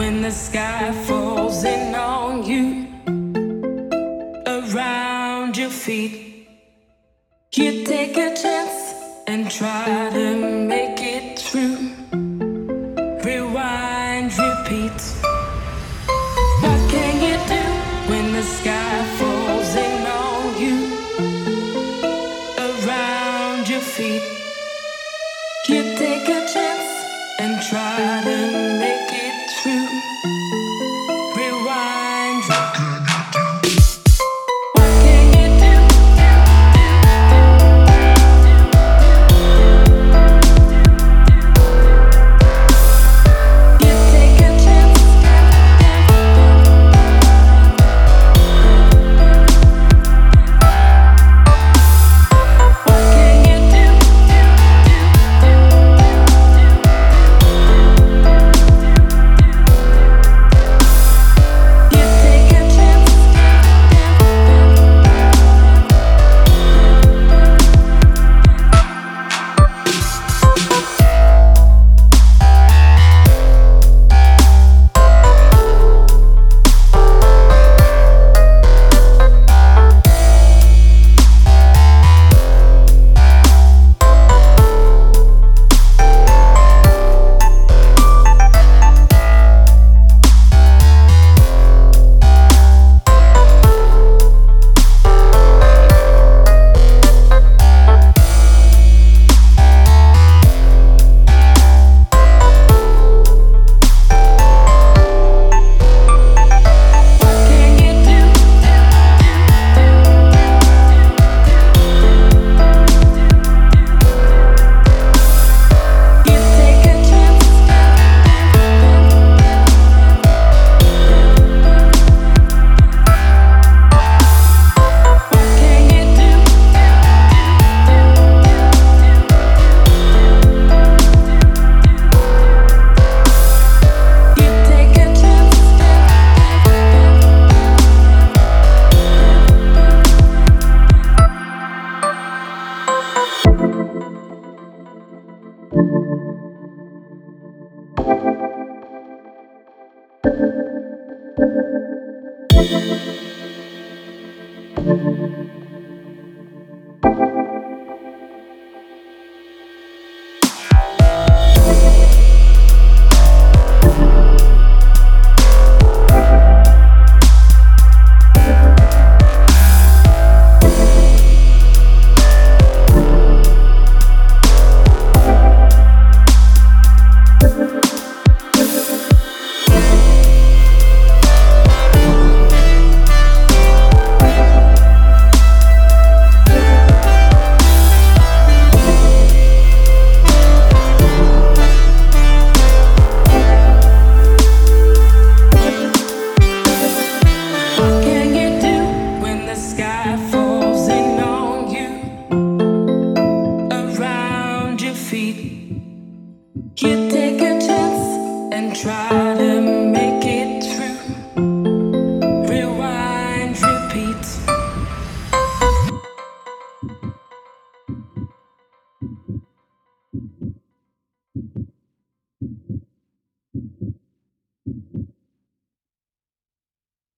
when the sky falls in on you around your feet. You take a chance and try to make it through. Rewind, repeat. What can you do when the sky falls in on you around your feet? You take a chance and try to